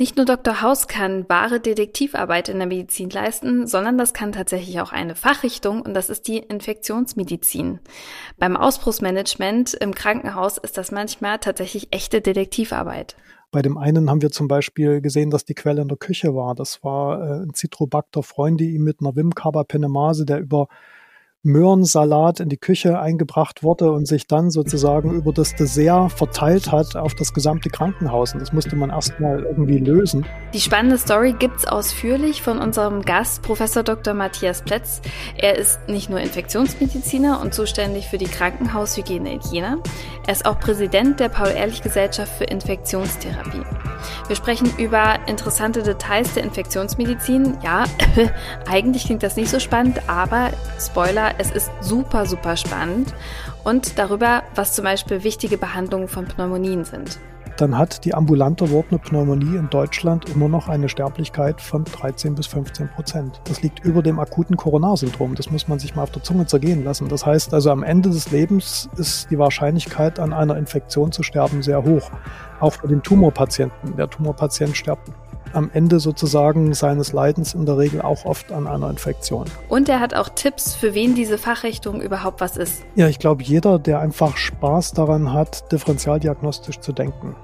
Nicht nur Dr. Haus kann wahre Detektivarbeit in der Medizin leisten, sondern das kann tatsächlich auch eine Fachrichtung und das ist die Infektionsmedizin. Beim Ausbruchsmanagement im Krankenhaus ist das manchmal tatsächlich echte Detektivarbeit. Bei dem einen haben wir zum Beispiel gesehen, dass die Quelle in der Küche war. Das war äh, ein Citrobacter freundii mit einer Wim-Carbapenemase, der über Möhrensalat in die Küche eingebracht wurde und sich dann sozusagen über das Dessert verteilt hat auf das gesamte Krankenhaus. Und das musste man erstmal irgendwie lösen. Die spannende Story gibt's ausführlich von unserem Gast, Professor Dr. Matthias Plätz. Er ist nicht nur Infektionsmediziner und zuständig für die Krankenhaushygiene in Jena. Er ist auch Präsident der Paul-Ehrlich-Gesellschaft für Infektionstherapie. Wir sprechen über interessante Details der Infektionsmedizin. Ja, eigentlich klingt das nicht so spannend, aber Spoiler, es ist super, super spannend und darüber, was zum Beispiel wichtige Behandlungen von Pneumonien sind. Dann hat die ambulant erworbene Pneumonie in Deutschland immer noch eine Sterblichkeit von 13 bis 15 Prozent. Das liegt über dem akuten Coronarsyndrom. Das muss man sich mal auf der Zunge zergehen lassen. Das heißt also, am Ende des Lebens ist die Wahrscheinlichkeit, an einer Infektion zu sterben, sehr hoch. Auch für den Tumorpatienten. Der Tumorpatient stirbt am Ende sozusagen seines Leidens in der Regel auch oft an einer Infektion. Und er hat auch Tipps, für wen diese Fachrichtung überhaupt was ist. Ja, ich glaube, jeder, der einfach Spaß daran hat, differentialdiagnostisch zu denken.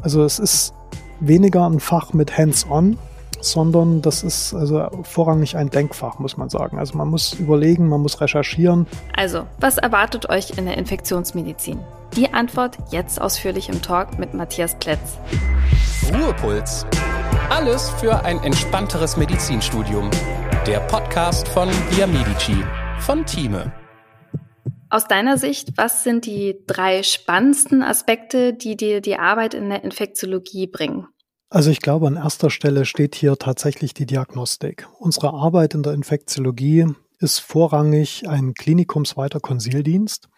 Also es ist weniger ein Fach mit Hands-on, sondern das ist also vorrangig ein Denkfach, muss man sagen. Also man muss überlegen, man muss recherchieren. Also, was erwartet euch in der Infektionsmedizin? Die Antwort jetzt ausführlich im Talk mit Matthias Plätz. Ruhepuls alles für ein entspannteres Medizinstudium. Der Podcast von Via Medici von Thieme. Aus deiner Sicht, was sind die drei spannendsten Aspekte, die dir die Arbeit in der Infektiologie bringen? Also ich glaube, an erster Stelle steht hier tatsächlich die Diagnostik. Unsere Arbeit in der Infektiologie ist vorrangig ein klinikumsweiter Konsildienst.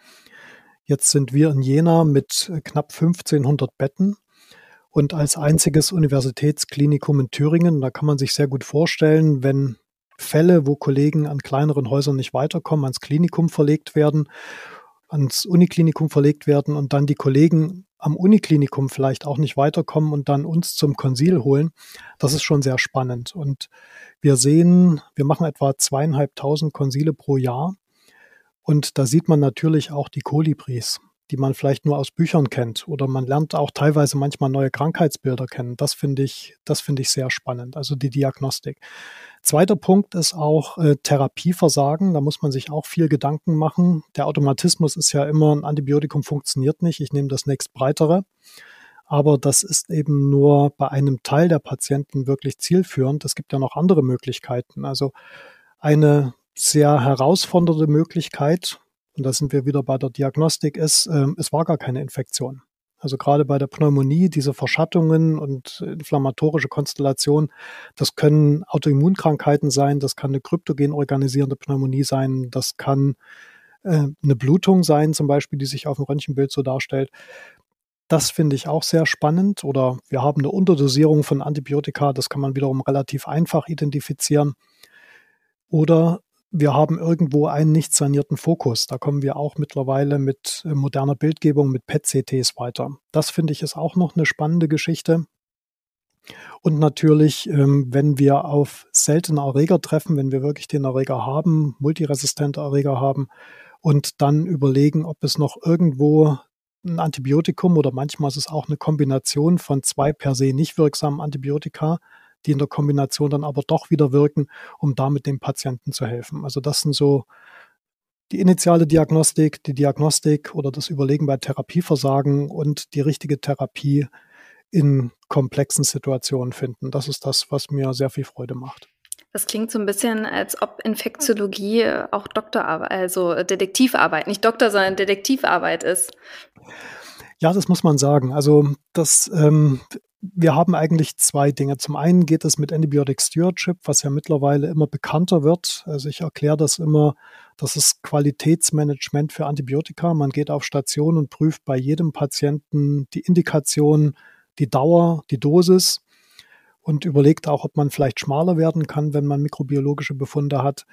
Jetzt sind wir in Jena mit knapp 1500 Betten und als einziges Universitätsklinikum in Thüringen. Da kann man sich sehr gut vorstellen, wenn Fälle, wo Kollegen an kleineren Häusern nicht weiterkommen, ans Klinikum verlegt werden, ans Uniklinikum verlegt werden und dann die Kollegen am Uniklinikum vielleicht auch nicht weiterkommen und dann uns zum Konsil holen. Das ist schon sehr spannend. Und wir sehen, wir machen etwa zweieinhalbtausend Konsile pro Jahr. Und da sieht man natürlich auch die Kolibris die man vielleicht nur aus Büchern kennt. Oder man lernt auch teilweise manchmal neue Krankheitsbilder kennen. Das finde ich, das finde ich sehr spannend. Also die Diagnostik. Zweiter Punkt ist auch äh, Therapieversagen. Da muss man sich auch viel Gedanken machen. Der Automatismus ist ja immer, ein Antibiotikum funktioniert nicht. Ich nehme das nächstbreitere. Aber das ist eben nur bei einem Teil der Patienten wirklich zielführend. Es gibt ja noch andere Möglichkeiten. Also eine sehr herausfordernde Möglichkeit, und da sind wir wieder bei der Diagnostik, ist, äh, es war gar keine Infektion. Also gerade bei der Pneumonie, diese Verschattungen und inflammatorische Konstellation, das können Autoimmunkrankheiten sein, das kann eine kryptogen organisierende Pneumonie sein, das kann äh, eine Blutung sein, zum Beispiel, die sich auf dem Röntgenbild so darstellt. Das finde ich auch sehr spannend. Oder wir haben eine Unterdosierung von Antibiotika, das kann man wiederum relativ einfach identifizieren. Oder wir haben irgendwo einen nicht sanierten Fokus. Da kommen wir auch mittlerweile mit äh, moderner Bildgebung, mit PET-CTs weiter. Das finde ich ist auch noch eine spannende Geschichte. Und natürlich, ähm, wenn wir auf seltene Erreger treffen, wenn wir wirklich den Erreger haben, multiresistente Erreger haben und dann überlegen, ob es noch irgendwo ein Antibiotikum oder manchmal ist es auch eine Kombination von zwei per se nicht wirksamen Antibiotika die in der Kombination dann aber doch wieder wirken, um damit dem Patienten zu helfen. Also das sind so die initiale Diagnostik, die Diagnostik oder das Überlegen bei Therapieversagen und die richtige Therapie in komplexen Situationen finden. Das ist das, was mir sehr viel Freude macht. Das klingt so ein bisschen, als ob Infektiologie auch Doktorarbeit, also Detektivarbeit, nicht Doktor, sondern Detektivarbeit ist. Ja, das muss man sagen. Also das ähm, wir haben eigentlich zwei Dinge. Zum einen geht es mit Antibiotic Stewardship, was ja mittlerweile immer bekannter wird. Also ich erkläre das immer, das ist Qualitätsmanagement für Antibiotika. Man geht auf Station und prüft bei jedem Patienten die Indikation, die Dauer, die Dosis und überlegt auch, ob man vielleicht schmaler werden kann, wenn man mikrobiologische Befunde hat.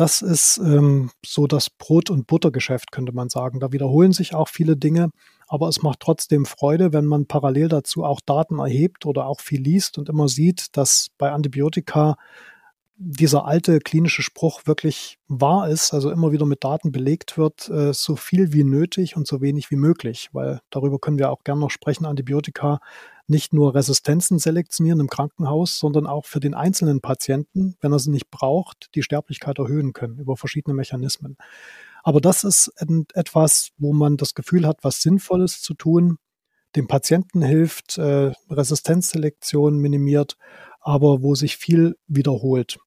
Das ist ähm, so das Brot- und Buttergeschäft, könnte man sagen. Da wiederholen sich auch viele Dinge, aber es macht trotzdem Freude, wenn man parallel dazu auch Daten erhebt oder auch viel liest und immer sieht, dass bei Antibiotika dieser alte klinische Spruch wirklich wahr ist, also immer wieder mit Daten belegt wird, äh, so viel wie nötig und so wenig wie möglich, weil darüber können wir auch gerne noch sprechen, Antibiotika nicht nur Resistenzen selektionieren im Krankenhaus, sondern auch für den einzelnen Patienten, wenn er sie nicht braucht, die Sterblichkeit erhöhen können über verschiedene Mechanismen. Aber das ist etwas, wo man das Gefühl hat, was Sinnvolles zu tun, dem Patienten hilft, äh, Resistenzselektion minimiert, aber wo sich viel wiederholt.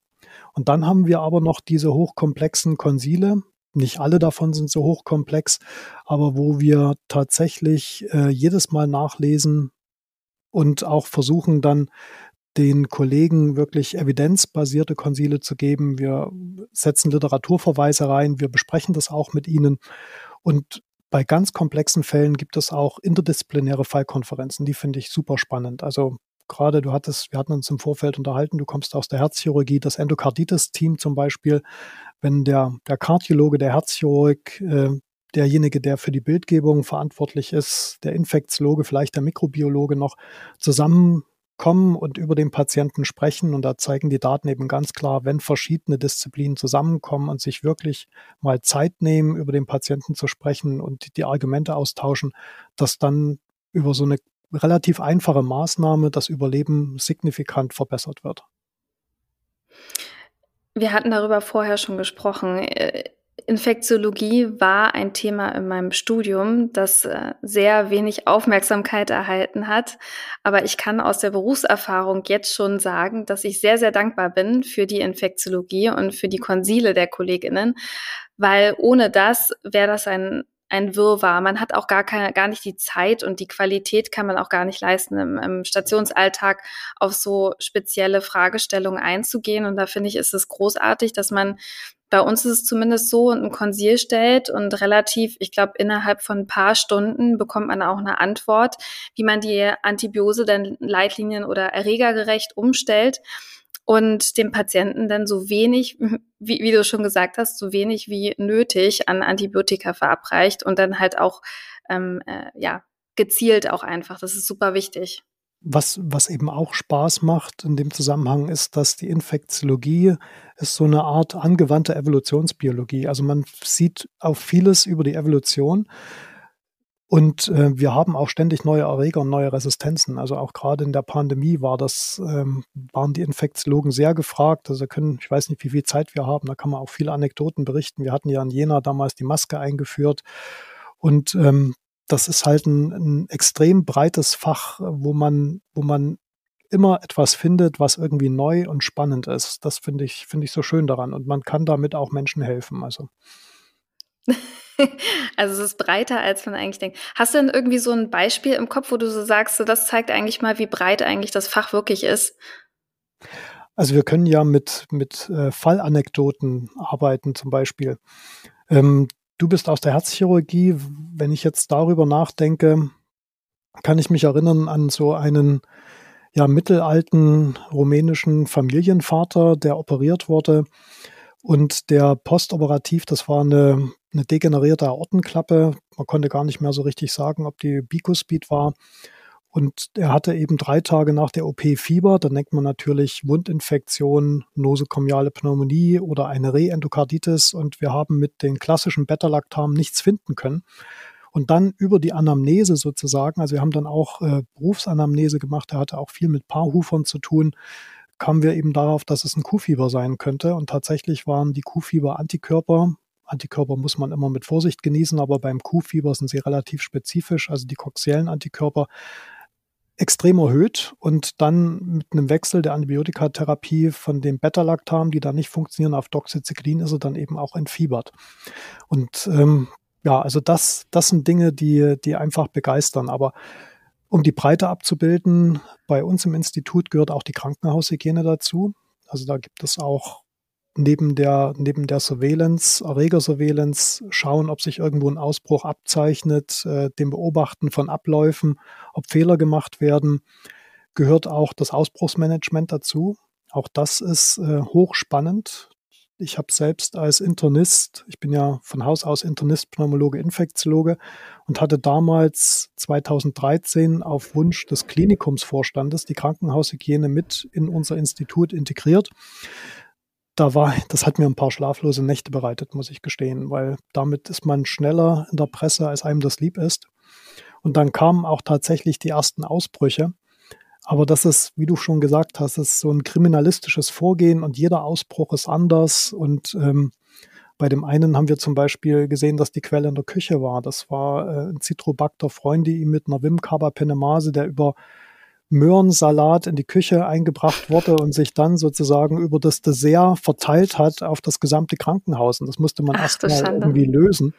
Und dann haben wir aber noch diese hochkomplexen Konsile. Nicht alle davon sind so hochkomplex, aber wo wir tatsächlich äh, jedes Mal nachlesen und auch versuchen dann den Kollegen wirklich evidenzbasierte Konsile zu geben. Wir setzen Literaturverweise rein, wir besprechen das auch mit ihnen. Und bei ganz komplexen Fällen gibt es auch interdisziplinäre Fallkonferenzen, die finde ich super spannend. Also gerade, du hattest, wir hatten uns im Vorfeld unterhalten, du kommst aus der Herzchirurgie, das Endokarditis-Team zum Beispiel, wenn der, der Kardiologe, der Herzchirurg, äh, derjenige, der für die Bildgebung verantwortlich ist, der Infektiologe, vielleicht der Mikrobiologe noch zusammenkommen und über den Patienten sprechen. Und da zeigen die Daten eben ganz klar, wenn verschiedene Disziplinen zusammenkommen und sich wirklich mal Zeit nehmen, über den Patienten zu sprechen und die Argumente austauschen, dass dann über so eine relativ einfache Maßnahme das Überleben signifikant verbessert wird. Wir hatten darüber vorher schon gesprochen. Infektiologie war ein Thema in meinem Studium, das äh, sehr wenig Aufmerksamkeit erhalten hat. Aber ich kann aus der Berufserfahrung jetzt schon sagen, dass ich sehr, sehr dankbar bin für die Infektiologie und für die Konsile der Kolleginnen, weil ohne das wäre das ein ein Wirrwarr. Man hat auch gar keine, gar nicht die Zeit und die Qualität kann man auch gar nicht leisten, im, im Stationsalltag auf so spezielle Fragestellungen einzugehen. Und da finde ich, ist es großartig, dass man bei uns ist es zumindest so, ein Konsil stellt und relativ, ich glaube, innerhalb von ein paar Stunden bekommt man auch eine Antwort, wie man die Antibiose dann leitlinien- oder erregergerecht umstellt und dem Patienten dann so wenig, wie, wie du schon gesagt hast, so wenig wie nötig an Antibiotika verabreicht und dann halt auch ähm, äh, ja gezielt auch einfach. Das ist super wichtig. Was, was eben auch Spaß macht in dem Zusammenhang ist, dass die Infektiologie ist so eine Art angewandte Evolutionsbiologie. Also man sieht auf vieles über die Evolution. Und äh, wir haben auch ständig neue Erreger und neue Resistenzen. Also auch gerade in der Pandemie war das, ähm, waren die Infektiologen sehr gefragt. Also können, ich weiß nicht, wie viel Zeit wir haben, da kann man auch viele Anekdoten berichten. Wir hatten ja in Jena damals die Maske eingeführt. Und ähm, das ist halt ein, ein extrem breites Fach, wo man, wo man immer etwas findet, was irgendwie neu und spannend ist. Das finde ich, finde ich so schön daran. Und man kann damit auch Menschen helfen. Also. Also es ist breiter, als man eigentlich denkt. Hast du denn irgendwie so ein Beispiel im Kopf, wo du so sagst, so das zeigt eigentlich mal, wie breit eigentlich das Fach wirklich ist? Also wir können ja mit, mit äh, Fallanekdoten arbeiten zum Beispiel. Ähm, du bist aus der Herzchirurgie. Wenn ich jetzt darüber nachdenke, kann ich mich erinnern an so einen ja, mittelalten rumänischen Familienvater, der operiert wurde und der postoperativ, das war eine, eine degenerierte Aortenklappe. Man konnte gar nicht mehr so richtig sagen, ob die Bikuspid war. Und er hatte eben drei Tage nach der OP Fieber. Dann denkt man natürlich Wundinfektion, nosokomiale Pneumonie oder eine Reendokarditis. Und wir haben mit den klassischen Beta-Lactam nichts finden können. Und dann über die Anamnese sozusagen, also wir haben dann auch äh, Berufsanamnese gemacht, er hatte auch viel mit Paarhufern zu tun, kamen wir eben darauf, dass es ein Kuhfieber sein könnte. Und tatsächlich waren die Kuhfieber-Antikörper, Antikörper muss man immer mit Vorsicht genießen, aber beim Kuhfieber sind sie relativ spezifisch, also die koxiellen Antikörper extrem erhöht und dann mit einem Wechsel der Antibiotikatherapie von dem Beta-Lactam, die da nicht funktionieren, auf Doxycyclin ist er dann eben auch entfiebert. Und ähm, ja, also das, das sind Dinge, die, die einfach begeistern. Aber um die Breite abzubilden, bei uns im Institut gehört auch die Krankenhaushygiene dazu. Also da gibt es auch neben der, neben der Surveillance, Erreger-Surveillance, schauen, ob sich irgendwo ein Ausbruch abzeichnet, äh, dem Beobachten von Abläufen, ob Fehler gemacht werden, gehört auch das Ausbruchsmanagement dazu. Auch das ist äh, hochspannend. Ich habe selbst als Internist, ich bin ja von Haus aus Internist, Pneumologe, Infektiologe und hatte damals 2013 auf Wunsch des Klinikumsvorstandes die Krankenhaushygiene mit in unser Institut integriert. Da war, das hat mir ein paar schlaflose Nächte bereitet, muss ich gestehen, weil damit ist man schneller in der Presse, als einem das lieb ist. Und dann kamen auch tatsächlich die ersten Ausbrüche. Aber das ist, wie du schon gesagt hast, ist so ein kriminalistisches Vorgehen und jeder Ausbruch ist anders. Und ähm, bei dem einen haben wir zum Beispiel gesehen, dass die Quelle in der Küche war. Das war äh, ein Citrobacter freundii mit einer Vim-Carbapenemase, der über Möhrensalat in die Küche eingebracht wurde und sich dann sozusagen über das Dessert verteilt hat auf das gesamte Krankenhaus. Und das musste man erst mal irgendwie lösen.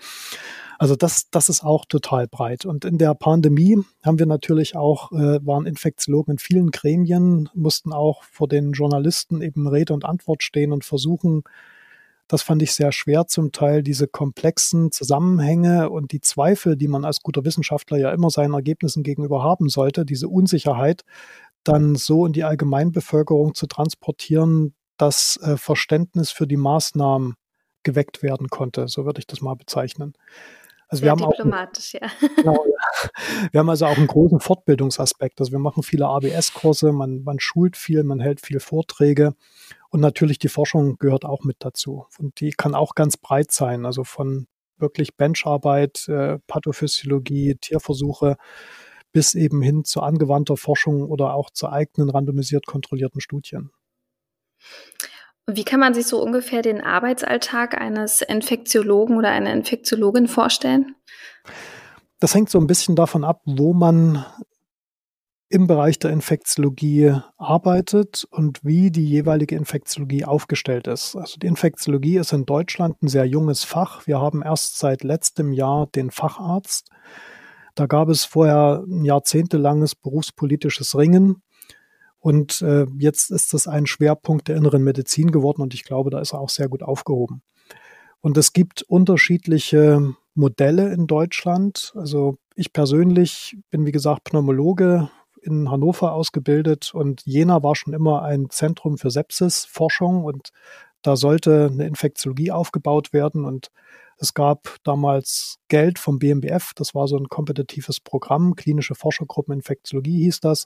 Also das, das ist auch total breit. Und in der Pandemie haben wir natürlich auch, äh, waren Infektiologen in vielen Gremien, mussten auch vor den Journalisten eben Rede und Antwort stehen und versuchen, das fand ich sehr schwer zum Teil, diese komplexen Zusammenhänge und die Zweifel, die man als guter Wissenschaftler ja immer seinen Ergebnissen gegenüber haben sollte, diese Unsicherheit dann so in die Allgemeinbevölkerung zu transportieren, dass äh, Verständnis für die Maßnahmen geweckt werden konnte. So würde ich das mal bezeichnen. Also Sehr wir haben diplomatisch, auch, ja. Genau, ja. Wir haben also auch einen großen Fortbildungsaspekt. Also wir machen viele ABS-Kurse, man, man schult viel, man hält viel Vorträge und natürlich die Forschung gehört auch mit dazu. Und die kann auch ganz breit sein, also von wirklich Bencharbeit, äh, Pathophysiologie, Tierversuche bis eben hin zu angewandter Forschung oder auch zu eigenen randomisiert kontrollierten Studien. Wie kann man sich so ungefähr den Arbeitsalltag eines Infektiologen oder einer Infektiologin vorstellen? Das hängt so ein bisschen davon ab, wo man im Bereich der Infektiologie arbeitet und wie die jeweilige Infektiologie aufgestellt ist. Also die Infektiologie ist in Deutschland ein sehr junges Fach. Wir haben erst seit letztem Jahr den Facharzt. Da gab es vorher ein jahrzehntelanges berufspolitisches Ringen und äh, jetzt ist das ein Schwerpunkt der inneren Medizin geworden und ich glaube, da ist er auch sehr gut aufgehoben. Und es gibt unterschiedliche Modelle in Deutschland. Also ich persönlich bin, wie gesagt, Pneumologe in Hannover ausgebildet und Jena war schon immer ein Zentrum für Sepsisforschung und da sollte eine Infektiologie aufgebaut werden und es gab damals Geld vom BMBF, das war so ein kompetitives Programm, klinische Forschergruppen Infektiologie hieß das.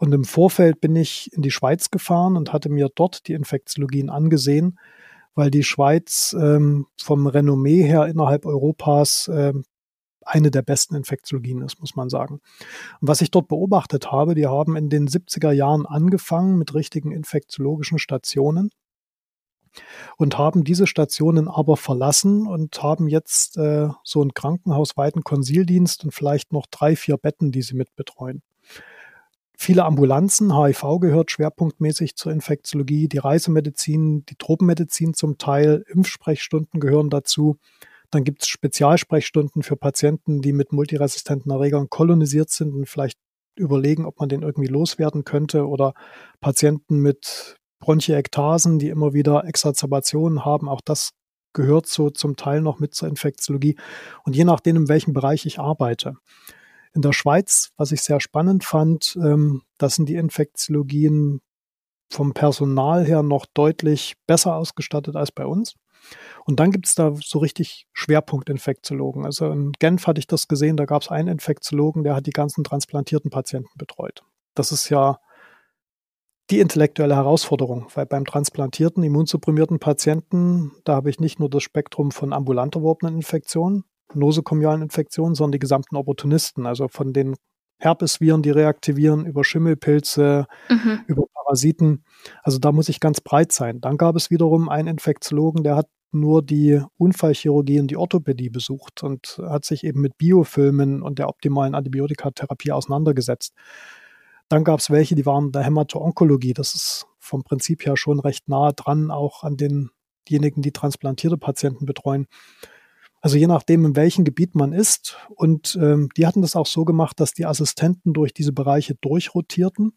Und im Vorfeld bin ich in die Schweiz gefahren und hatte mir dort die Infektiologien angesehen, weil die Schweiz ähm, vom Renommee her innerhalb Europas ähm, eine der besten Infektiologien ist, muss man sagen. Und was ich dort beobachtet habe, die haben in den 70er Jahren angefangen mit richtigen infektiologischen Stationen und haben diese Stationen aber verlassen und haben jetzt äh, so einen krankenhausweiten Konsildienst und vielleicht noch drei, vier Betten, die sie mitbetreuen viele Ambulanzen, HIV gehört schwerpunktmäßig zur Infektiologie, die Reisemedizin, die Tropenmedizin zum Teil, Impfsprechstunden gehören dazu. Dann gibt es Spezialsprechstunden für Patienten, die mit multiresistenten Erregern kolonisiert sind und vielleicht überlegen, ob man den irgendwie loswerden könnte oder Patienten mit Bronchiektasen, die immer wieder Exacerbationen haben. Auch das gehört so zum Teil noch mit zur Infektiologie und je nachdem, in welchem Bereich ich arbeite. In der Schweiz, was ich sehr spannend fand, ähm, das sind die Infektiologien vom Personal her noch deutlich besser ausgestattet als bei uns. Und dann gibt es da so richtig Schwerpunktinfektiologen. Also in Genf hatte ich das gesehen, da gab es einen Infektiologen, der hat die ganzen transplantierten Patienten betreut. Das ist ja die intellektuelle Herausforderung, weil beim transplantierten, immunsupprimierten Patienten, da habe ich nicht nur das Spektrum von ambulant erworbenen Infektionen, nosokomialen Infektionen, sondern die gesamten Opportunisten, also von den Herpesviren, die reaktivieren, über Schimmelpilze, mhm. über Parasiten. Also da muss ich ganz breit sein. Dann gab es wiederum einen Infektiologen, der hat nur die Unfallchirurgie und die Orthopädie besucht und hat sich eben mit Biofilmen und der optimalen Antibiotikatherapie auseinandergesetzt. Dann gab es welche, die waren der Hämato-Onkologie. Das ist vom Prinzip her schon recht nahe dran, auch an denjenigen, die transplantierte Patienten betreuen. Also je nachdem, in welchem Gebiet man ist. Und ähm, die hatten das auch so gemacht, dass die Assistenten durch diese Bereiche durchrotierten,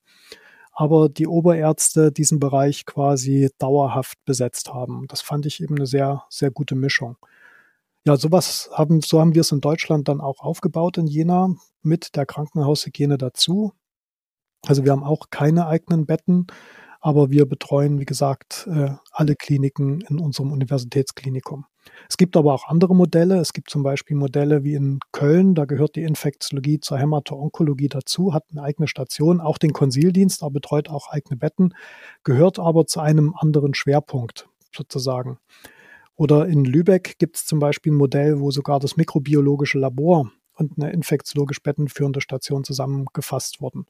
aber die Oberärzte diesen Bereich quasi dauerhaft besetzt haben. Das fand ich eben eine sehr, sehr gute Mischung. Ja, sowas haben, so haben wir es in Deutschland dann auch aufgebaut in Jena mit der Krankenhaushygiene dazu. Also wir haben auch keine eigenen Betten, Aber wir betreuen, wie gesagt, äh, alle Kliniken in unserem Universitätsklinikum. Es gibt aber auch andere Modelle. Es gibt zum Beispiel Modelle wie in Köln, da gehört die Infektiologie zur Hämato-Onkologie dazu, hat eine eigene Station, auch den Konsildienst, aber betreut auch eigene Betten, gehört aber zu einem anderen Schwerpunkt sozusagen. Oder in Lübeck gibt es zum Beispiel ein Modell, wo sogar das mikrobiologische Labor und eine infektiologisch bettenführende Station zusammengefasst wurden.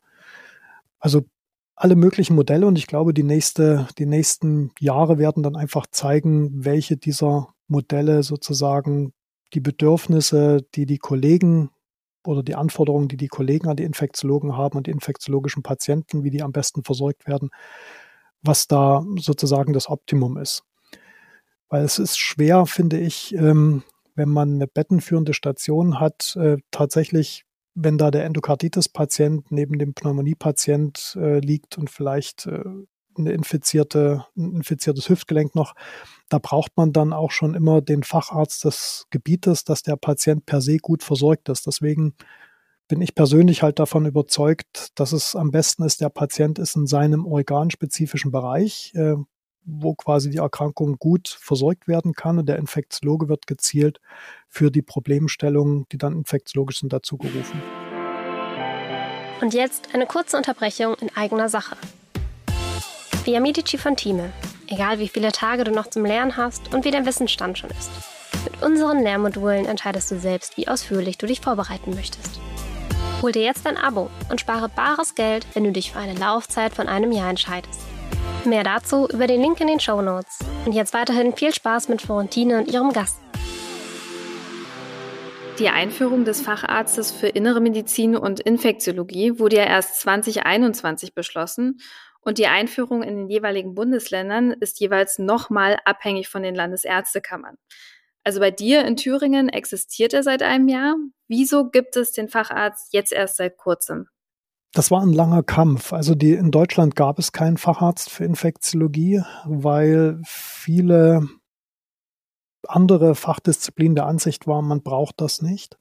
Also alle möglichen Modelle und ich glaube, die, nächste, die nächsten Jahre werden dann einfach zeigen, welche dieser Modelle sozusagen die Bedürfnisse, die die Kollegen oder die Anforderungen, die die Kollegen an die Infektiologen haben und die infektiologischen Patienten, wie die am besten versorgt werden, was da sozusagen das Optimum ist. Weil es ist schwer, finde ich, ähm, wenn man eine bettenführende Station hat, äh, tatsächlich, wenn da der Endokarditis-Patient neben dem Pneumonie-Patient äh, liegt und vielleicht äh, eine infizierte, ein infiziertes Hüftgelenk noch, da braucht man dann auch schon immer den Facharzt des Gebietes, dass der Patient per se gut versorgt ist. Deswegen bin ich persönlich halt davon überzeugt, dass es am besten ist, der Patient ist in seinem organspezifischen Bereich, äh, wo quasi die Erkrankung gut versorgt werden kann und der Infektiologe wird gezielt für die Problemstellungen, die dann infektiologisch sind, dazu gerufen. Und jetzt eine kurze Unterbrechung in eigener Sache. Via Medici von Thieme. Egal wie viele Tage du noch zum Lernen hast und wie dein Wissensstand schon ist. Mit unseren Lehrmodulen entscheidest du selbst, wie ausführlich du dich vorbereiten möchtest. Hol dir jetzt ein Abo und spare bares Geld, wenn du dich für eine Laufzeit von einem Jahr entscheidest. Mehr dazu über den Link in den Show Notes. Und jetzt weiterhin viel Spaß mit Florentine und ihrem Gast. Die Einführung des Facharztes für Innere Medizin und Infektiologie wurde ja erst 2021 beschlossen und die Einführung in den jeweiligen Bundesländern ist jeweils nochmal abhängig von den Landesärztekammern. Also bei dir in Thüringen existiert er seit einem Jahr. Wieso gibt es den Facharzt jetzt erst seit kurzem? Das war ein langer Kampf. Also die, in Deutschland gab es keinen Facharzt für Infektiologie, weil viele andere Fachdisziplinen der Ansicht waren, man braucht das nicht.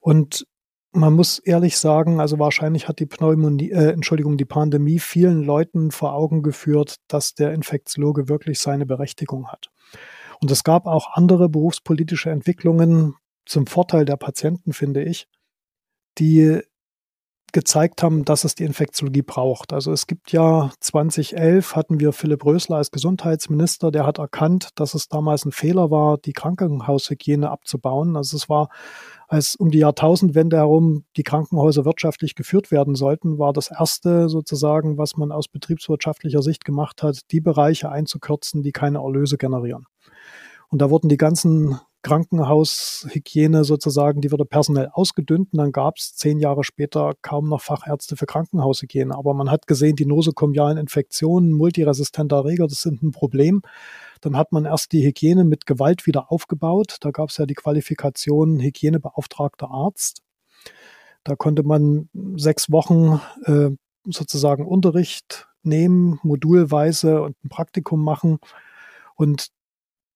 Und man muss ehrlich sagen, also wahrscheinlich hat die Pneumonie, äh, Entschuldigung, die Pandemie vielen Leuten vor Augen geführt, dass der Infektiologe wirklich seine Berechtigung hat. Und es gab auch andere berufspolitische Entwicklungen zum Vorteil der Patienten, finde ich, die gezeigt haben, dass es die Infektiologie braucht. Also es gibt ja 2011 hatten wir Philipp Rösler als Gesundheitsminister, der hat erkannt, dass es damals ein Fehler war, die Krankenhaushygiene abzubauen. Also es war, als um die Jahrtausendwende herum die Krankenhäuser wirtschaftlich geführt werden sollten, war das erste sozusagen, was man aus betriebswirtschaftlicher Sicht gemacht hat, die Bereiche einzukürzen, die keine Erlöse generieren. Und da wurden die ganzen Krankenhaushygiene sozusagen, die wurde personell ausgedünnt und dann gab es zehn Jahre später kaum noch Fachärzte für Krankenhaushygiene. Aber man hat gesehen, die nosokomialen Infektionen, multiresistenter Erreger, das sind ein Problem. Dann hat man erst die Hygiene mit Gewalt wieder aufgebaut. Da gab es ja die Qualifikation Hygienebeauftragter Arzt. Da konnte man sechs Wochen äh, sozusagen Unterricht nehmen, modulweise und ein Praktikum machen. Und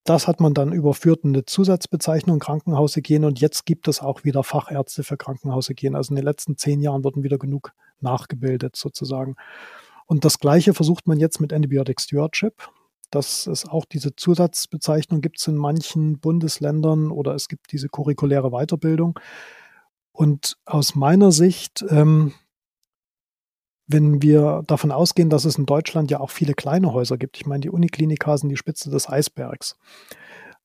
das hat man dann überführt in eine Zusatzbezeichnung Krankenhaushygiene und jetzt gibt es auch wieder Fachärzte für Krankenhaushygiene. Also in den letzten zehn Jahren wurden wieder genug nachgebildet sozusagen. Und das Gleiche versucht man jetzt mit Antibiotic Stewardship. Das ist auch diese Zusatzbezeichnung gibt es in manchen Bundesländern oder es gibt diese curriculäre Weiterbildung. Und aus meiner Sicht ähm, wenn wir davon ausgehen, dass es in Deutschland ja auch viele kleine Häuser gibt. Ich meine, die Uniklinika sind die Spitze des Eisbergs.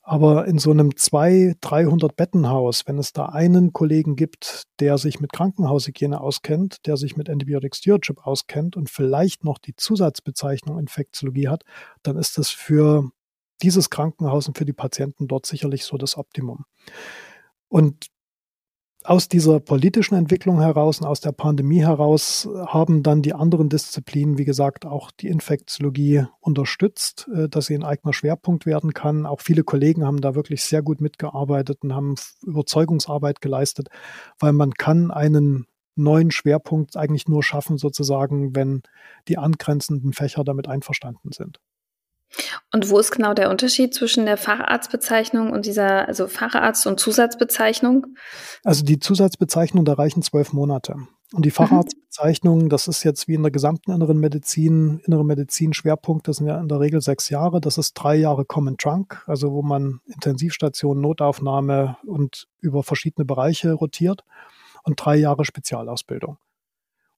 Aber in so einem 200, 300 Bettenhaus, wenn es da einen Kollegen gibt, der sich mit Krankenhaushygiene auskennt, der sich mit Antibiotic Stewardship auskennt und vielleicht noch die Zusatzbezeichnung Infektiologie hat, dann ist das für dieses Krankenhaus und für die Patienten dort sicherlich so das Optimum. Und aus dieser politischen Entwicklung heraus und aus der Pandemie heraus haben dann die anderen Disziplinen, wie gesagt, auch die Infektiologie unterstützt, äh, dass sie ein eigener Schwerpunkt werden kann. Auch viele Kollegen haben da wirklich sehr gut mitgearbeitet und haben Überzeugungsarbeit geleistet, weil man kann einen neuen Schwerpunkt eigentlich nur schaffen, sozusagen, wenn die angrenzenden Fächer damit einverstanden sind. Und wo ist genau der Unterschied zwischen der Facharztbezeichnung und dieser, also Facharzt- und Zusatzbezeichnung? Also die Zusatzbezeichnung, da reichen zwölf Monate. Und die mhm. Facharztbezeichnung, das ist jetzt wie in der gesamten inneren Medizin, innere Medizin Schwerpunkt, das sind ja in der Regel sechs Jahre. Das ist drei Jahre Common Trunk, also wo man Intensivstation, Notaufnahme und über verschiedene Bereiche rotiert und drei Jahre Spezialausbildung.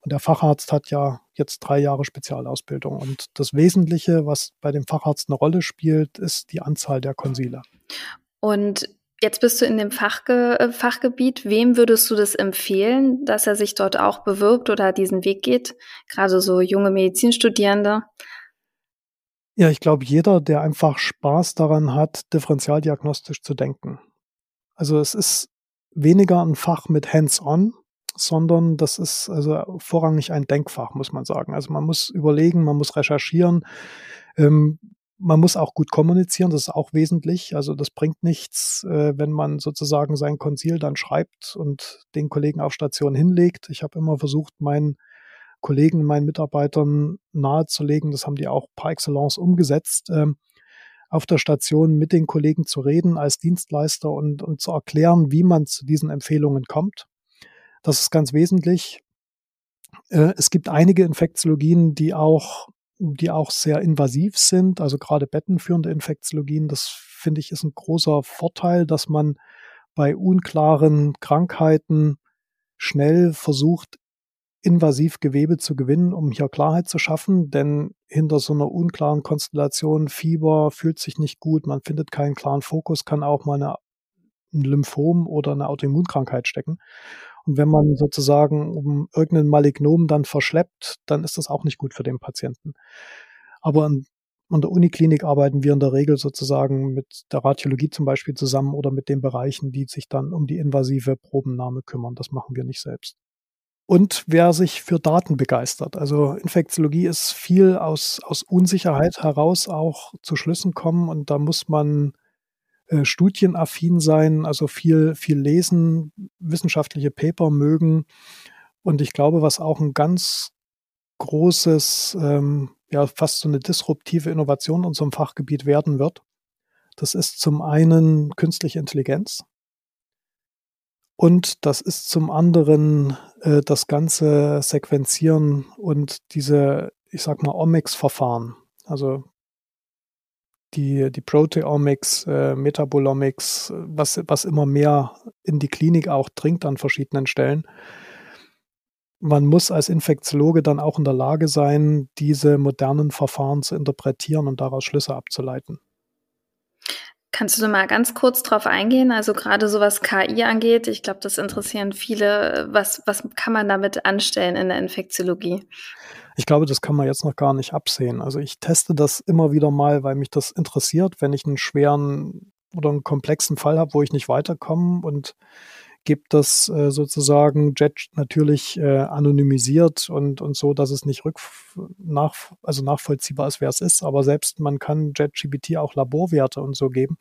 Und der Facharzt hat ja jetzt drei Jahre Spezialausbildung. Und das Wesentliche, was bei dem Facharzt eine Rolle spielt, ist die Anzahl der Konsile. Und Jetzt bist du in dem Fachge äh, Fachgebiet. Wem würdest du das empfehlen, dass er sich dort auch bewirbt oder diesen Weg geht? Gerade so junge Medizinstudierende. Ja, ich glaube, jeder, der einfach Spaß daran hat, differentialdiagnostisch zu denken. Also es ist weniger ein Fach mit Hands-on, sondern das ist also vorrangig ein Denkfach, muss man sagen. Also man muss überlegen, man muss recherchieren. Ähm, man muss auch gut kommunizieren, das ist auch wesentlich. Also das bringt nichts, äh, wenn man sozusagen sein Konzil dann schreibt und den Kollegen auf Station hinlegt. Ich habe immer versucht, meinen Kollegen, meinen Mitarbeitern nahezulegen, das haben die auch par excellence umgesetzt, ähm, auf der Station mit den Kollegen zu reden als Dienstleister und, und zu erklären, wie man zu diesen Empfehlungen kommt. Das ist ganz wesentlich. Äh, es gibt einige Infektiologien, die auch die auch sehr invasiv sind, also gerade bettenführende Infektiologien. Das finde ich ist ein großer Vorteil, dass man bei unklaren Krankheiten schnell versucht, invasiv Gewebe zu gewinnen, um hier Klarheit zu schaffen, denn hinter so einer unklaren Konstellation Fieber fühlt sich nicht gut, man findet keinen klaren Fokus, kann auch mal eine, ein Lymphom oder eine Autoimmunkrankheit stecken. Und wenn man sozusagen um irgendein Malignom dann verschleppt, dann ist das auch nicht gut für den Patienten. Aber an, an der Uniklinik arbeiten wir in der Regel sozusagen mit der Radiologie zum Beispiel zusammen oder mit den Bereichen, die sich dann um die invasive Probennahme kümmern. Das machen wir nicht selbst. Und wer sich für Daten begeistert. Also Infektiologie ist viel aus, aus Unsicherheit heraus auch zu Schlüssen kommen und da muss man äh, studienaffin sein, also viel, viel lesen, wissenschaftliche Paper mögen. Und ich glaube, was auch ein ganz großes, ähm, ja, fast so eine disruptive Innovation in unserem Fachgebiet werden wird, das ist zum einen künstliche Intelligenz. Und das ist zum anderen äh, das ganze Sequenzieren und diese, ich sag mal, Omics-Verfahren. Also die, die Proteomics, äh, Metabolomics, was, was immer mehr in die Klinik auch dringt an verschiedenen Stellen. Man muss als Infektiologe dann auch in der Lage sein, diese modernen Verfahren zu interpretieren und daraus Schlüsse abzuleiten. Kannst du mal ganz kurz drauf eingehen? Also gerade so was KI angeht, ich glaube, das interessieren viele. Was, was kann man damit anstellen in der Infektiologie? Ich glaube, das kann man jetzt noch gar nicht absehen. Also ich teste das immer wieder mal, weil mich das interessiert, wenn ich einen schweren oder einen komplexen Fall habe, wo ich nicht weiterkomme und gebe das äh, sozusagen Jet natürlich äh, anonymisiert und, und so, dass es nicht rück nach, also nachvollziehbar ist, wer es ist. Aber selbst man kann JetGPT auch Laborwerte und so geben.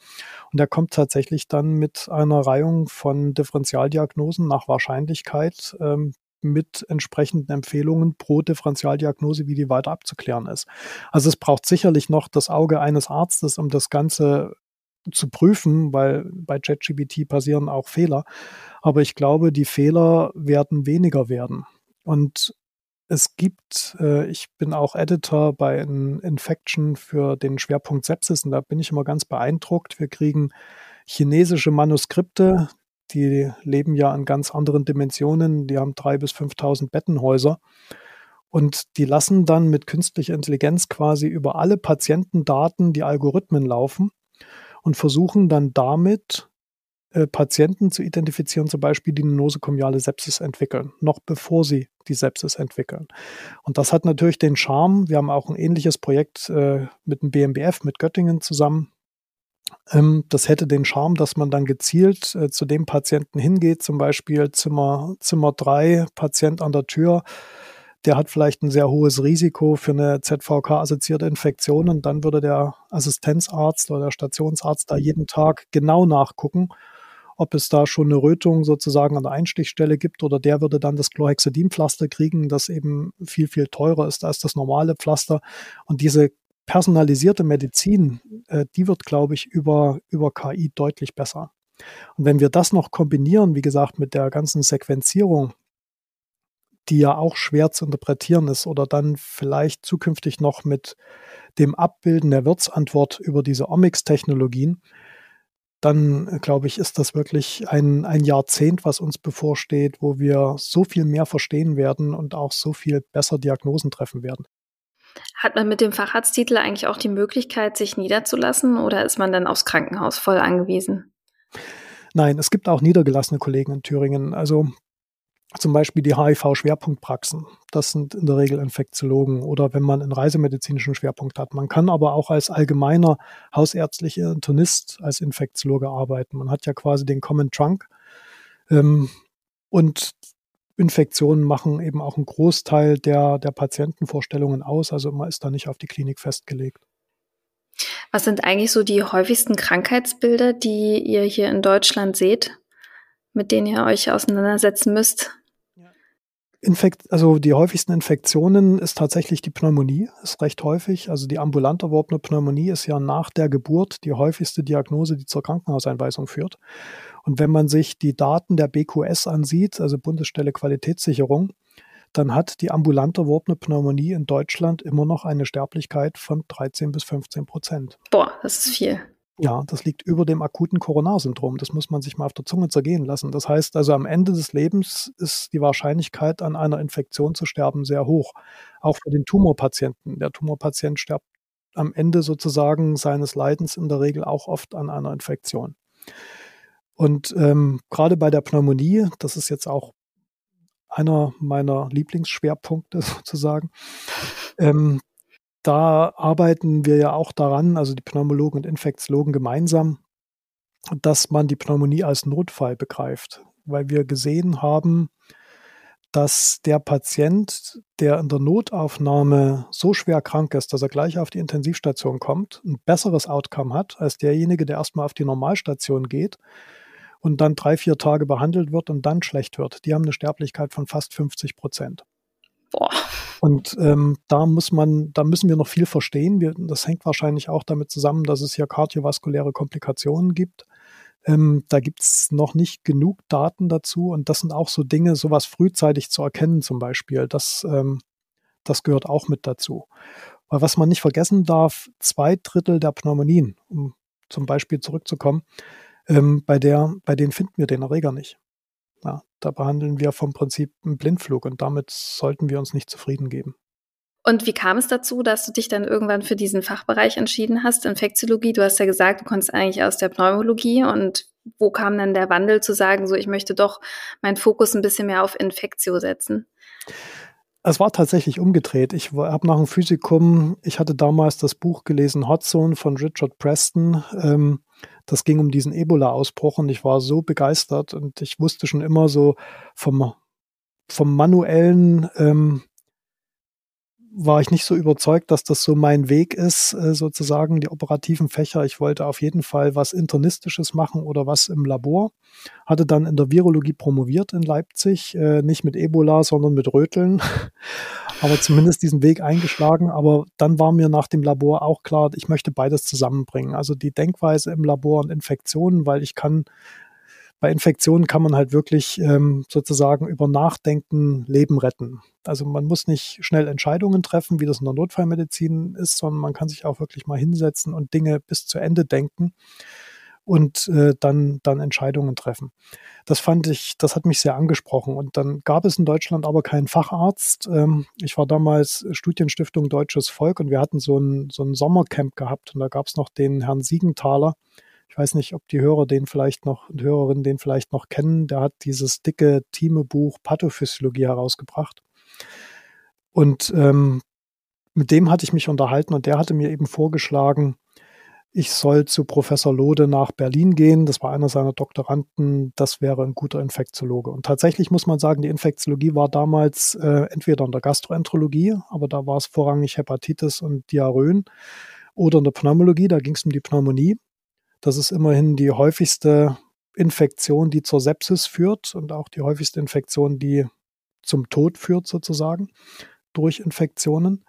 Und er kommt tatsächlich dann mit einer Reihung von Differentialdiagnosen nach Wahrscheinlichkeit ähm, mit entsprechenden Empfehlungen pro Differentialdiagnose, wie die weiter abzuklären ist. Also es braucht sicherlich noch das Auge eines Arztes, um das Ganze zu prüfen, weil bei ChatGPT passieren auch Fehler. Aber ich glaube, die Fehler werden weniger werden. Und es gibt, äh, ich bin auch Editor bei Infection für den Schwerpunkt Sepsis und da bin ich immer ganz beeindruckt. Wir kriegen chinesische Manuskripte, die leben ja in ganz anderen Dimensionen. Die haben drei bis 5.000 Bettenhäuser. Und die lassen dann mit künstlicher Intelligenz quasi über alle Patientendaten die Algorithmen laufen und versuchen dann damit äh, Patienten zu identifizieren, zum Beispiel die nosokomiale Sepsis entwickeln, noch bevor sie die Sepsis entwickeln. Und das hat natürlich den Charme. Wir haben auch ein ähnliches Projekt äh, mit dem BMBF, mit Göttingen zusammen. Ähm, das hätte den Charme, dass man dann gezielt äh, zu dem Patienten hingeht, zum Beispiel Zimmer, Zimmer 3, Patient an der Tür, der hat vielleicht ein sehr hohes Risiko für eine ZVK-assoziierte Infektion und dann würde der Assistenzarzt oder der Stationsarzt da jeden Tag genau nachgucken, ob es da schon eine Rötung sozusagen an der Einstichstelle gibt oder der würde dann das Chlorhexidin-Pflaster kriegen, das eben viel, viel teurer ist als das normale Pflaster. Und diese personalisierte Medizin, äh, die wird, glaube ich, über, über KI deutlich besser. Und wenn wir das noch kombinieren, wie gesagt, mit der ganzen Sequenzierung, die ja auch schwer zu interpretieren ist oder dann vielleicht zukünftig noch mit dem Abbilden der Wirtsantwort über diese Omics-Technologien, dann glaube ich, ist das wirklich ein, ein Jahrzehnt, was uns bevorsteht, wo wir so viel mehr verstehen werden und auch so viel besser Diagnosen treffen werden. Hat man mit dem Facharzttitel eigentlich auch die Möglichkeit, sich niederzulassen oder ist man dann aufs Krankenhaus voll angewiesen? Nein, es gibt auch niedergelassene Kollegen in Thüringen. Also zum Beispiel die HIV-Schwerpunktpraxen. Das sind in der Regel Infektiologen oder wenn man einen reisemedizinischen Schwerpunkt hat. Man kann aber auch als allgemeiner hausärztlicher Internist als Infektiologe arbeiten. Man hat ja quasi den Common Trunk. Ähm, und Infektionen machen eben auch einen Großteil der, der Patientenvorstellungen aus. Also man ist da nicht auf die Klinik festgelegt. Was sind eigentlich so die häufigsten Krankheitsbilder, die ihr hier in Deutschland seht, mit denen ihr euch auseinandersetzen müsst? Infekt, also die häufigsten Infektionen ist tatsächlich die Pneumonie, ist recht häufig. Also die ambulant erworbene Pneumonie ist ja nach der Geburt die häufigste Diagnose, die zur Krankenhauseinweisung führt. Und wenn man sich die Daten der BQS ansieht, also Bundesstelle Qualitätssicherung, dann hat die ambulant erworbene Pneumonie in Deutschland immer noch eine Sterblichkeit von 13 bis 15 Prozent. Boah, das ist viel. Ja, das liegt über dem akuten Coronarsyndrom. Das muss man sich mal auf der Zunge zergehen lassen. Das heißt also, am Ende des Lebens ist die Wahrscheinlichkeit, an einer Infektion zu sterben, sehr hoch. Auch für den Tumorpatienten. Der Tumorpatient stirbt am Ende sozusagen seines Leidens in der Regel auch oft an einer Infektion. Und ähm, gerade bei der Pneumonie, das ist jetzt auch einer meiner Lieblingsschwerpunkte sozusagen, ähm, da arbeiten wir ja auch daran, also die Pneumologen und Infektiologen gemeinsam, dass man die Pneumonie als Notfall begreift, weil wir gesehen haben, dass der Patient, der in der Notaufnahme so schwer krank ist, dass er gleich auf die Intensivstation kommt, ein besseres Outcome hat als derjenige, der erstmal auf die Normalstation geht und dann drei, vier Tage behandelt wird und dann schlecht wird. Die haben eine Sterblichkeit von fast 50 Prozent. Boah. Und ähm, da muss man, da müssen wir noch viel verstehen. Wir, das hängt wahrscheinlich auch damit zusammen, dass es hier kardiovaskuläre Komplikationen gibt. Ähm, da gibt es noch nicht genug Daten dazu und das sind auch so Dinge, sowas frühzeitig zu erkennen zum Beispiel. Das, ähm, das gehört auch mit dazu. Weil was man nicht vergessen darf, zwei Drittel der Pneumonien, um zum Beispiel zurückzukommen, ähm, bei, der, bei denen finden wir den Erreger nicht. Ja, da behandeln wir vom Prinzip einen Blindflug und damit sollten wir uns nicht zufrieden geben. Und wie kam es dazu, dass du dich dann irgendwann für diesen Fachbereich entschieden hast, Infektiologie? Du hast ja gesagt, du konntest eigentlich aus der Pneumologie und wo kam dann der Wandel zu sagen, so ich möchte doch meinen Fokus ein bisschen mehr auf Infektio setzen? Es war tatsächlich umgedreht. Ich habe nach dem Physikum, ich hatte damals das Buch gelesen, Hot Zone von Richard Preston. Ähm, das ging um diesen Ebola-Ausbruch und ich war so begeistert und ich wusste schon immer so vom, vom manuellen ähm, war ich nicht so überzeugt, dass das so mein Weg ist, äh, sozusagen die operativen Fächer. Ich wollte auf jeden Fall was Internistisches machen oder was im Labor. Hatte dann in der Virologie promoviert in Leipzig, äh, nicht mit Ebola, sondern mit Röteln. Aber zumindest diesen Weg eingeschlagen. Aber dann war mir nach dem Labor auch klar, ich möchte beides zusammenbringen. Also die Denkweise im Labor und Infektionen, weil ich kann bei Infektionen kann man halt wirklich ähm, sozusagen über Nachdenken Leben retten. Also man muss nicht schnell Entscheidungen treffen, wie das in der Notfallmedizin ist, sondern man kann sich auch wirklich mal hinsetzen und Dinge bis zu Ende denken und äh, dann, dann Entscheidungen treffen. Das fand ich, das hat mich sehr angesprochen. Und dann gab es in Deutschland aber keinen Facharzt. Ähm, ich war damals Studienstiftung Deutsches Volk und wir hatten so ein, so ein Sommercamp gehabt und da gab es noch den Herrn Siegenthaler, ich weiß nicht, ob die Hörer den vielleicht noch und Hörerinnen den vielleicht noch kennen. Der hat dieses dicke Teamebuch Pathophysiologie herausgebracht. Und ähm, mit dem hatte ich mich unterhalten und der hatte mir eben vorgeschlagen, ich soll zu Professor Lode nach Berlin gehen. Das war einer seiner Doktoranden. Das wäre ein guter Infektiologe. Und tatsächlich muss man sagen, die Infektiologie war damals äh, entweder in der Gastroenterologie, aber da war es vorrangig Hepatitis und Diarrhoen, oder in der Pneumologie, da ging es um die Pneumonie. Das ist immerhin die häufigste Infektion, die zur Sepsis führt und auch die häufigste Infektion, die zum Tod führt sozusagen durch Infektionen.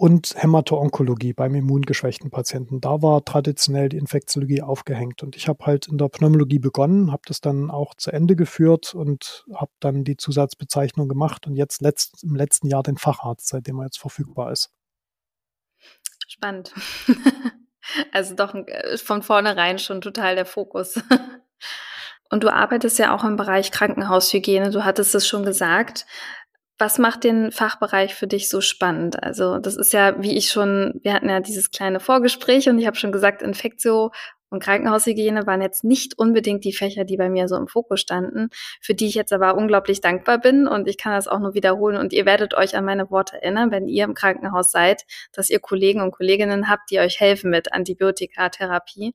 und Hämato-Onkologie beim immungeschwächten Patienten. Da war traditionell die Infektiologie aufgehängt. Und ich habe halt in der Pneumologie begonnen, habe das dann auch zu Ende geführt und habe dann die Zusatzbezeichnung gemacht und jetzt letzt, im letzten Jahr den Facharzt, seitdem er jetzt verfügbar ist. Spannend. also doch äh, von vornherein schon total der Fokus. Und du arbeitest ja auch im Bereich Krankenhaushygiene. Du hattest es schon gesagt. Was macht den Fachbereich für dich so spannend? Also das ist ja, wie ich schon, wir hatten ja dieses kleine Vorgespräch und ich habe schon gesagt, Infektio und Krankenhaushygiene waren jetzt nicht unbedingt die Fächer, die bei mir so im Fokus standen, für die ich jetzt aber unglaublich dankbar bin und ich kann das auch nur wiederholen und ihr werdet euch an meine Worte erinnern, wenn ihr im Krankenhaus seid, dass ihr Kollegen und Kolleginnen habt, die euch helfen mit Antibiotikatherapie.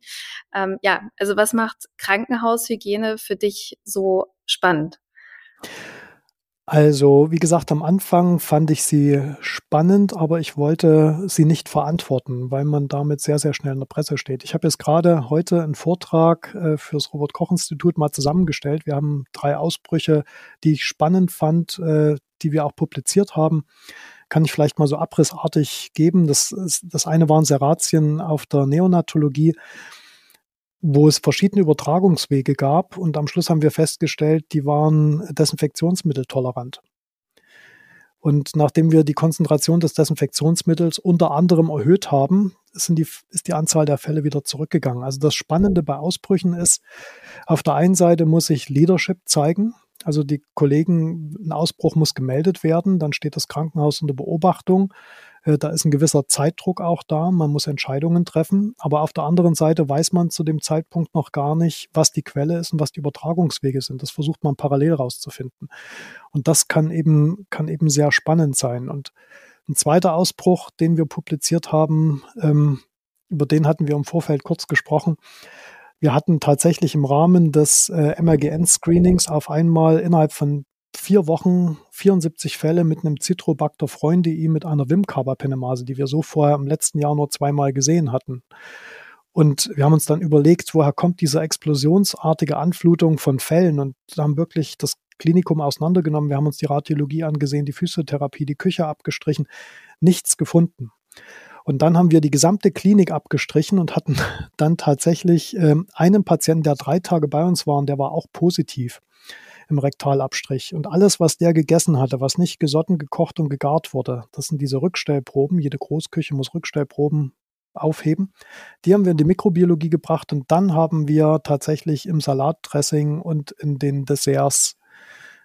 Ähm, ja, also was macht Krankenhaushygiene für dich so spannend? Also, wie gesagt, am Anfang fand ich sie spannend, aber ich wollte sie nicht verantworten, weil man damit sehr, sehr schnell in der Presse steht. Ich habe jetzt gerade heute einen Vortrag äh, fürs Robert-Koch-Institut mal zusammengestellt. Wir haben drei Ausbrüche, die ich spannend fand, äh, die wir auch publiziert haben. Kann ich vielleicht mal so abrissartig geben. Das, das eine waren Seratien auf der Neonatologie wo es verschiedene Übertragungswege gab und am Schluss haben wir festgestellt, die waren desinfektionsmitteltolerant. Und nachdem wir die Konzentration des Desinfektionsmittels unter anderem erhöht haben, sind die, ist die Anzahl der Fälle wieder zurückgegangen. Also das Spannende bei Ausbrüchen ist, auf der einen Seite muss ich Leadership zeigen. Also die Kollegen, ein Ausbruch muss gemeldet werden, dann steht das Krankenhaus unter Beobachtung. Äh, da ist ein gewisser Zeitdruck auch da. Man muss Entscheidungen treffen. Aber auf der anderen Seite weiß man zu dem Zeitpunkt noch gar nicht, was die Quelle ist und was die Übertragungswege sind. Das versucht man parallel rauszufinden. Und das kann eben, kann eben sehr spannend sein. Und ein zweiter Ausbruch, den wir publiziert haben, ähm, über den hatten wir im Vorfeld kurz gesprochen. Wir hatten tatsächlich im Rahmen des äh, MRGN-Screenings auf einmal innerhalb von vier Wochen 74 Fälle mit einem Citrobacter freundei mit einer Wim-Carbapenemase, die wir so vorher im letzten Jahr nur zweimal gesehen hatten. Und wir haben uns dann überlegt, woher kommt diese explosionsartige Anflutung von Fällen und haben wirklich das Klinikum auseinandergenommen. Wir haben uns die Radiologie angesehen, die Physiotherapie, die Küche abgestrichen. Nichts gefunden. Und dann haben wir die gesamte Klinik abgestrichen und hatten dann tatsächlich ähm, einen Patienten, der drei Tage bei uns war und der war auch positiv im Rektalabstrich. Und alles, was der gegessen hatte, was nicht gesotten, gekocht und gegart wurde, das sind diese Rückstellproben. Jede Großküche muss Rückstellproben aufheben. Die haben wir in die Mikrobiologie gebracht und dann haben wir tatsächlich im Salatdressing und in den Desserts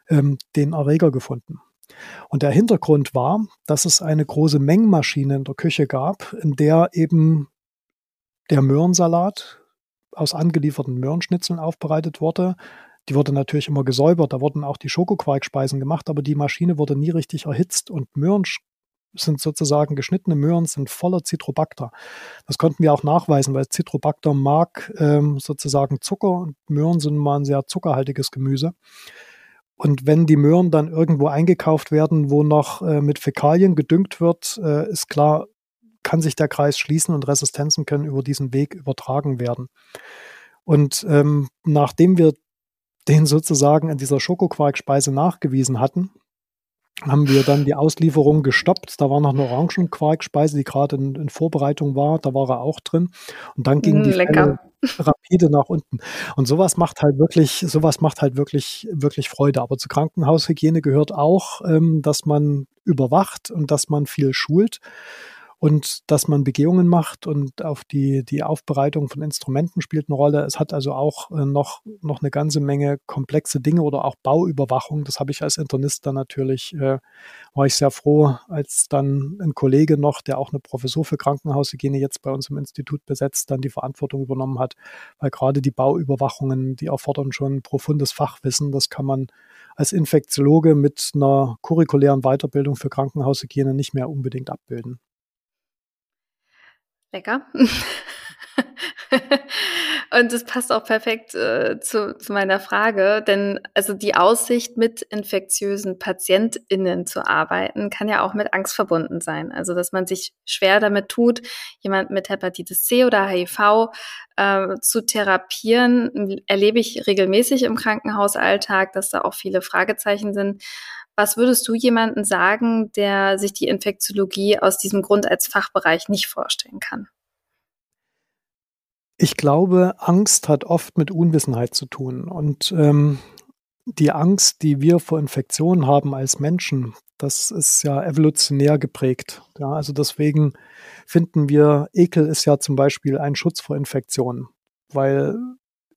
ähm, den Erreger gefunden. Und der Hintergrund war, dass es eine große Mengenmaschine in der Küche gab, in der eben der Möhrensalat aus angelieferten Möhrenschnitzeln aufbereitet wurde, die wurde natürlich immer gesäubert, da wurden auch die Schokoquarkspeisen gemacht, aber die Maschine wurde nie richtig erhitzt und Möhren sind sozusagen geschnittene Möhren sind voller Citrobacter. Das konnten wir auch nachweisen, weil Citrobacter mag ähm, sozusagen Zucker und Möhren sind mal ein sehr zuckerhaltiges Gemüse. Und wenn die Möhren dann irgendwo eingekauft werden, wo noch äh, mit Fäkalien gedüngt wird, äh, ist klar, kann sich der Kreis schließen und Resistenzen können über diesen Weg übertragen werden. Und ähm, nachdem wir den sozusagen in dieser Schokoquarkspeise nachgewiesen hatten, haben wir dann die Auslieferung gestoppt. Da war noch eine Orangenquarkspeise, die gerade in, in, Vorbereitung war. Da war er auch drin. Und dann ging mm, die Fälle rapide nach unten. Und sowas macht halt wirklich, sowas macht halt wirklich, wirklich Freude. Aber zur Krankenhaushygiene gehört auch, ähm, dass man überwacht und dass man viel schult und dass man Begehungen macht und auf die, die Aufbereitung von Instrumenten spielt eine Rolle. Es hat also auch äh, noch, noch eine ganze Menge komplexe Dinge oder auch Bauüberwachung. Das habe ich als Internist dann natürlich, äh, war ich sehr froh, als dann ein Kollege noch, der auch eine Professur für Krankenhaushygiene jetzt bei uns im Institut besetzt, dann die Verantwortung übernommen hat, weil gerade die Bauüberwachungen, die erfordern schon profundes Fachwissen. Das kann man als Infektiologe mit einer curriculären Weiterbildung für Krankenhaushygiene nicht mehr unbedingt abbilden. Lecker. Und es passt auch perfekt äh, zu, zu meiner Frage, denn also die Aussicht, mit infektiösen PatientInnen zu arbeiten, kann ja auch mit Angst verbunden sein. Also, dass man sich schwer damit tut, jemand mit Hepatitis C oder HIV äh, zu therapieren, erlebe ich regelmäßig im Krankenhausalltag, dass da auch viele Fragezeichen sind. Was würdest du jemandem sagen, der sich die Infektiologie aus diesem Grund als Fachbereich nicht vorstellen kann? Ich glaube, Angst hat oft mit Unwissenheit zu tun. Und ähm, die Angst, die wir vor Infektionen haben als Menschen, das ist ja evolutionär geprägt. Ja, also deswegen finden wir, Ekel ist ja zum Beispiel ein Schutz vor Infektionen, weil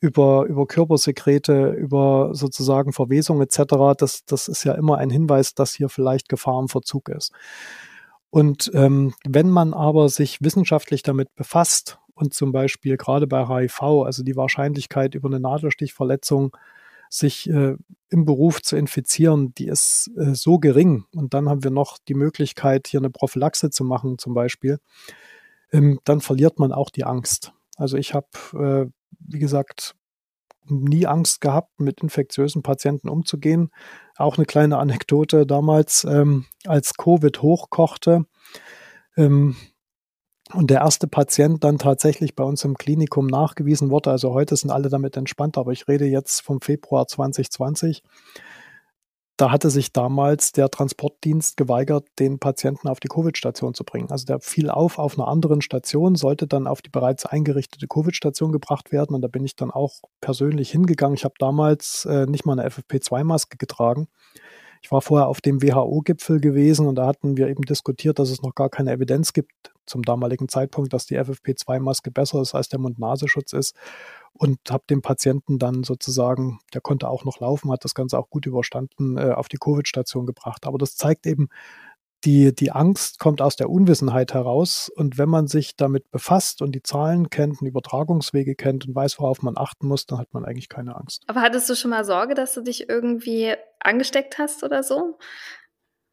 über, über Körpersekrete, über sozusagen Verwesung etc., das, das ist ja immer ein Hinweis, dass hier vielleicht Gefahr im Verzug ist. Und ähm, wenn man aber sich wissenschaftlich damit befasst und zum Beispiel gerade bei HIV, also die Wahrscheinlichkeit über eine Nadelstichverletzung sich äh, im Beruf zu infizieren, die ist äh, so gering. Und dann haben wir noch die Möglichkeit, hier eine Prophylaxe zu machen zum Beispiel. Ähm, dann verliert man auch die Angst. Also ich habe, äh, wie gesagt, nie Angst gehabt, mit infektiösen Patienten umzugehen. Auch eine kleine Anekdote damals, ähm, als Covid hochkochte, ähm, und der erste Patient dann tatsächlich bei uns im Klinikum nachgewiesen wurde. Also heute sind alle damit entspannt, aber ich rede jetzt vom Februar 2020. Da hatte sich damals der Transportdienst geweigert, den Patienten auf die Covid-Station zu bringen. Also der fiel auf auf einer anderen Station, sollte dann auf die bereits eingerichtete Covid-Station gebracht werden. Und da bin ich dann auch persönlich hingegangen. Ich habe damals äh, nicht mal eine FFP2-Maske getragen. Ich war vorher auf dem WHO-Gipfel gewesen und da hatten wir eben diskutiert, dass es noch gar keine Evidenz gibt zum damaligen Zeitpunkt, dass die FFP2-Maske besser ist als der Mund-Nasenschutz ist und habe dem Patienten dann sozusagen, der konnte auch noch laufen, hat das Ganze auch gut überstanden, äh, auf die Covid-Station gebracht. Aber das zeigt eben, die, die Angst kommt aus der Unwissenheit heraus. Und wenn man sich damit befasst und die Zahlen kennt und Übertragungswege kennt und weiß, worauf man achten muss, dann hat man eigentlich keine Angst. Aber hattest du schon mal Sorge, dass du dich irgendwie angesteckt hast oder so?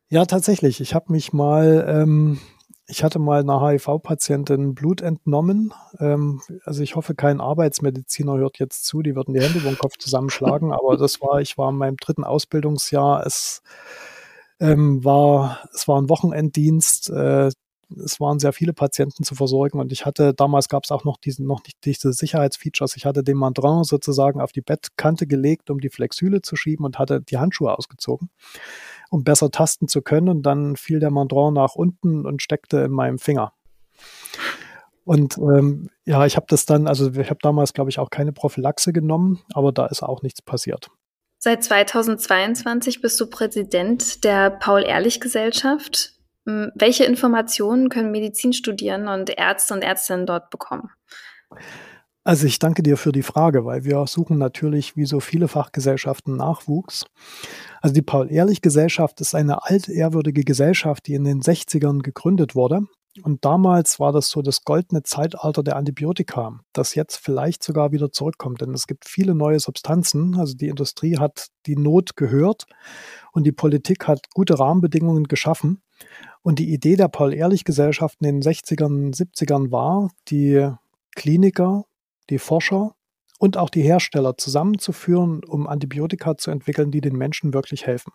Ja, tatsächlich. Ich habe mich mal, ähm, ich hatte mal einer HIV-Patientin Blut entnommen. Ähm, also ich hoffe, kein Arbeitsmediziner hört jetzt zu, die würden die Hände über den Kopf zusammenschlagen. Aber das war, ich war in meinem dritten Ausbildungsjahr. Es ähm, war, es war ein Wochenenddienst. Äh, es waren sehr viele Patienten zu versorgen und ich hatte, damals gab es auch noch diesen, noch nicht diese Sicherheitsfeatures. Ich hatte den Mandrin sozusagen auf die Bettkante gelegt, um die Flexüle zu schieben und hatte die Handschuhe ausgezogen, um besser tasten zu können. Und dann fiel der Mandrin nach unten und steckte in meinem Finger. Und ähm, ja, ich habe das dann, also ich habe damals, glaube ich, auch keine Prophylaxe genommen, aber da ist auch nichts passiert. Seit 2022 bist du Präsident der Paul-Ehrlich-Gesellschaft. Hm, welche Informationen können Medizinstudierende und Ärzte und Ärztinnen dort bekommen? Also ich danke dir für die Frage, weil wir suchen natürlich wie so viele Fachgesellschaften Nachwuchs. Also die Paul-Ehrlich-Gesellschaft ist eine altehrwürdige Gesellschaft, die in den 60ern gegründet wurde und damals war das so das goldene Zeitalter der Antibiotika, das jetzt vielleicht sogar wieder zurückkommt, denn es gibt viele neue Substanzen. Also die Industrie hat die Not gehört und die Politik hat gute Rahmenbedingungen geschaffen. Und die Idee der Paul-Ehrlich-Gesellschaft in den 60ern, 70ern war, die Kliniker, die Forscher und auch die Hersteller zusammenzuführen, um Antibiotika zu entwickeln, die den Menschen wirklich helfen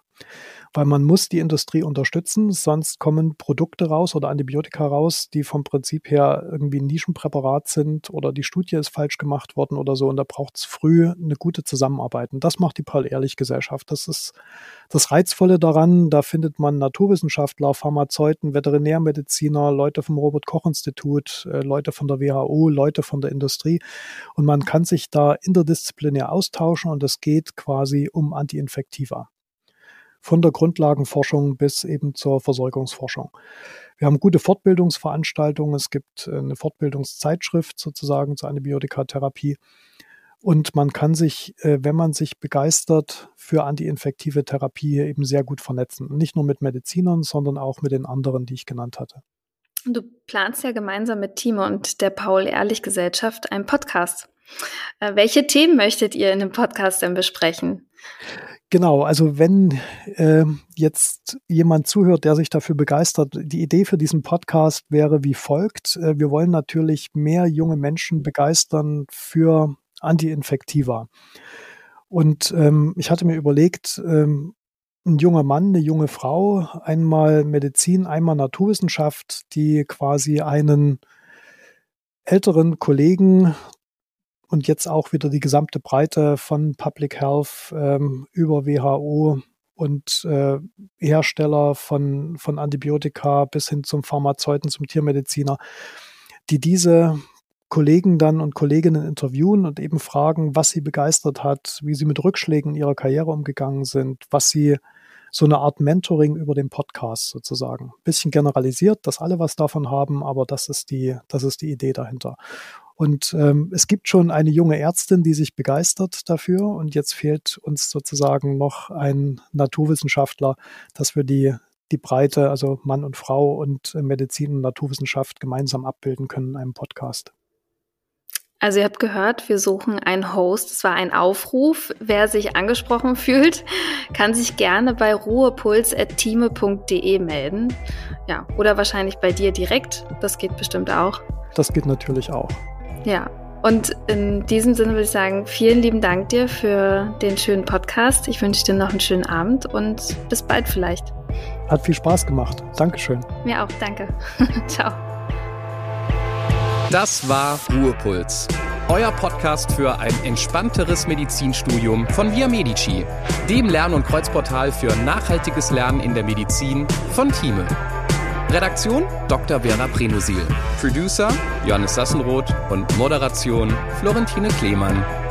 weil man muss die Industrie unterstützen, sonst kommen Produkte raus oder Antibiotika raus, die vom Prinzip her irgendwie ein Nischenpräparat sind oder die Studie ist falsch gemacht worden oder so und da braucht es früh eine gute Zusammenarbeit. Und das macht die Paul-Ehrlich-Gesellschaft. Das ist das Reizvolle daran, da findet man Naturwissenschaftler, Pharmazeuten, Veterinärmediziner, Leute vom Robert-Koch-Institut, äh, Leute von der WHO, Leute von der Industrie und man kann sich da interdisziplinär austauschen und es geht quasi um Antiinfektiva von der Grundlagenforschung bis eben zur Versorgungsforschung. Wir haben gute Fortbildungsveranstaltungen. Es gibt äh, eine Fortbildungszeitschrift sozusagen zur Antibiotikatherapie. Und man kann sich, äh, wenn man sich begeistert für antiinfektive Therapie, eben sehr gut vernetzen. Nicht nur mit Medizinern, sondern auch mit den anderen, die ich genannt hatte. Du planst ja gemeinsam mit Timo und der Paul-Ehrlich-Gesellschaft einen Podcast. Äh, welche Themen möchtet ihr in dem Podcast denn besprechen? Genau, also wenn äh, jetzt jemand zuhört, der sich dafür begeistert, die Idee für diesen Podcast wäre wie folgt. Äh, wir wollen natürlich mehr junge Menschen begeistern für Antiinfektiva. Und ähm, ich hatte mir überlegt, ähm, ein junger Mann, eine junge Frau, einmal Medizin, einmal Naturwissenschaft, die quasi einen älteren Kollegen und jetzt auch wieder die gesamte Breite von Public Health ähm, über WHO und äh, Hersteller von, von Antibiotika bis hin zum Pharmazeuten, zum Tiermediziner, die diese Kollegen dann und Kolleginnen interviewen und eben fragen, was sie begeistert hat, wie sie mit Rückschlägen in ihrer Karriere umgegangen sind, was sie so eine Art Mentoring über den Podcast sozusagen. Bisschen generalisiert, dass alle was davon haben, aber das ist die, das ist die Idee dahinter. Und ähm, es gibt schon eine junge Ärztin, die sich begeistert dafür. Und jetzt fehlt uns sozusagen noch ein Naturwissenschaftler, dass wir die, die Breite, also Mann und Frau und Medizin und Naturwissenschaft gemeinsam abbilden können in einem Podcast. Also ihr habt gehört, wir suchen einen Host. Es war ein Aufruf. Wer sich angesprochen fühlt, kann sich gerne bei ruhepuls.time.de melden. Ja, oder wahrscheinlich bei dir direkt. Das geht bestimmt auch. Das geht natürlich auch. Ja, und in diesem Sinne würde ich sagen, vielen lieben Dank dir für den schönen Podcast. Ich wünsche dir noch einen schönen Abend und bis bald vielleicht. Hat viel Spaß gemacht. Dankeschön. Mir auch, danke. Ciao. Das war Ruhepuls. Euer Podcast für ein entspannteres Medizinstudium von Via Medici, dem Lern- und Kreuzportal für nachhaltiges Lernen in der Medizin von Thieme. Redaktion Dr. Vera Prenosil. Producer Johannes Sassenroth und Moderation Florentine Klemann.